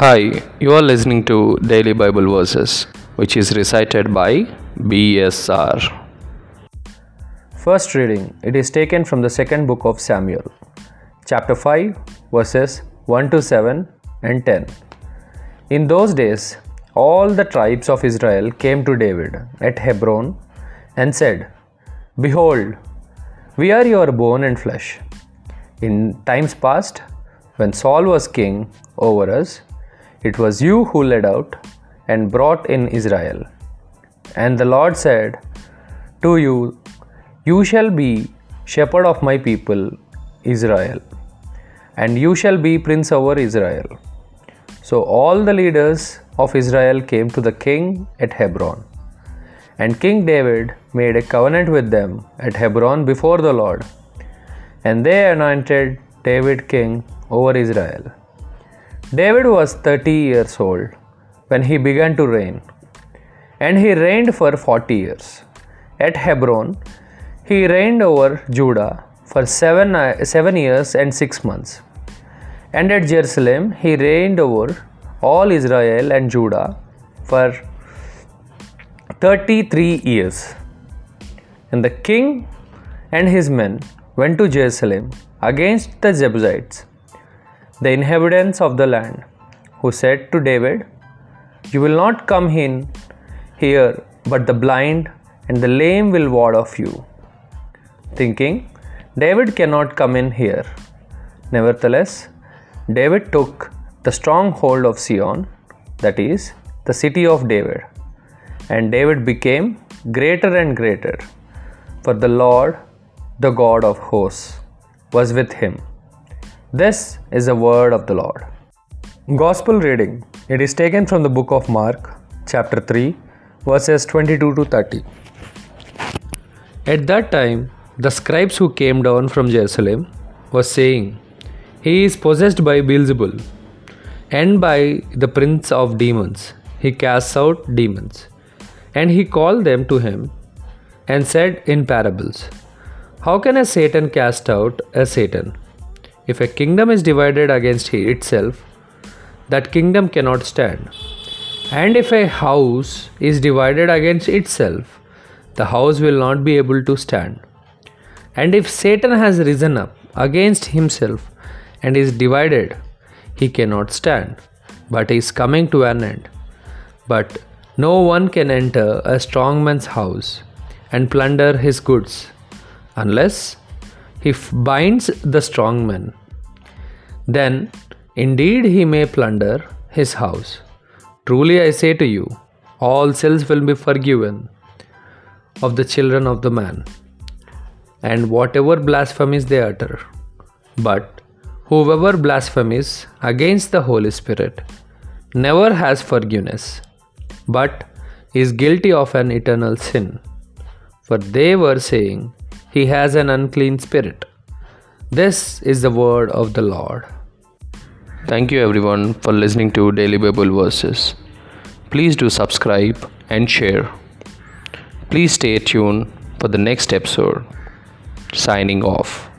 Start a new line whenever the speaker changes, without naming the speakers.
Hi, you are listening to Daily Bible Verses, which is recited by BSR.
First reading, it is taken from the second book of Samuel, chapter 5, verses 1 to 7 and 10. In those days, all the tribes of Israel came to David at Hebron and said, Behold, we are your bone and flesh. In times past, when Saul was king over us, it was you who led out and brought in Israel. And the Lord said to you, You shall be shepherd of my people, Israel, and you shall be prince over Israel. So all the leaders of Israel came to the king at Hebron. And King David made a covenant with them at Hebron before the Lord. And they anointed David king over Israel. David was 30 years old when he began to reign, and he reigned for 40 years. At Hebron, he reigned over Judah for seven, uh, seven years and six months. And at Jerusalem, he reigned over all Israel and Judah for 33 years. And the king and his men went to Jerusalem against the Jebusites, the inhabitants of the land, who said to David, You will not come in here, but the blind and the lame will ward off you. Thinking, David cannot come in here. Nevertheless, David took the stronghold of Sion, that is, the city of David. And David became greater and greater, for the Lord, the God of hosts, was with him. This is the word of the Lord. Gospel reading. It is taken from the book of Mark, chapter 3, verses 22 to 30. At that time, the scribes who came down from Jerusalem were saying, He is possessed by Beelzebul, and by the prince of demons. He casts out demons. And he called them to him and said in parables, How can a Satan cast out a Satan? If a kingdom is divided against itself, that kingdom cannot stand. And if a house is divided against itself, the house will not be able to stand. And if Satan has risen up against himself and is divided, he cannot stand, but is coming to an end. But no one can enter a strong man's house and plunder his goods unless he binds the strong man. Then indeed he may plunder his house. Truly I say to you, all sins will be forgiven of the children of the man, and whatever blasphemies they utter. But whoever blasphemies against the Holy Spirit never has forgiveness, but is guilty of an eternal sin. For they were saying, He has an unclean spirit. This is the word of the Lord.
Thank you everyone for listening to Daily Bible Verses. Please do subscribe and share. Please stay tuned for the next episode. Signing off.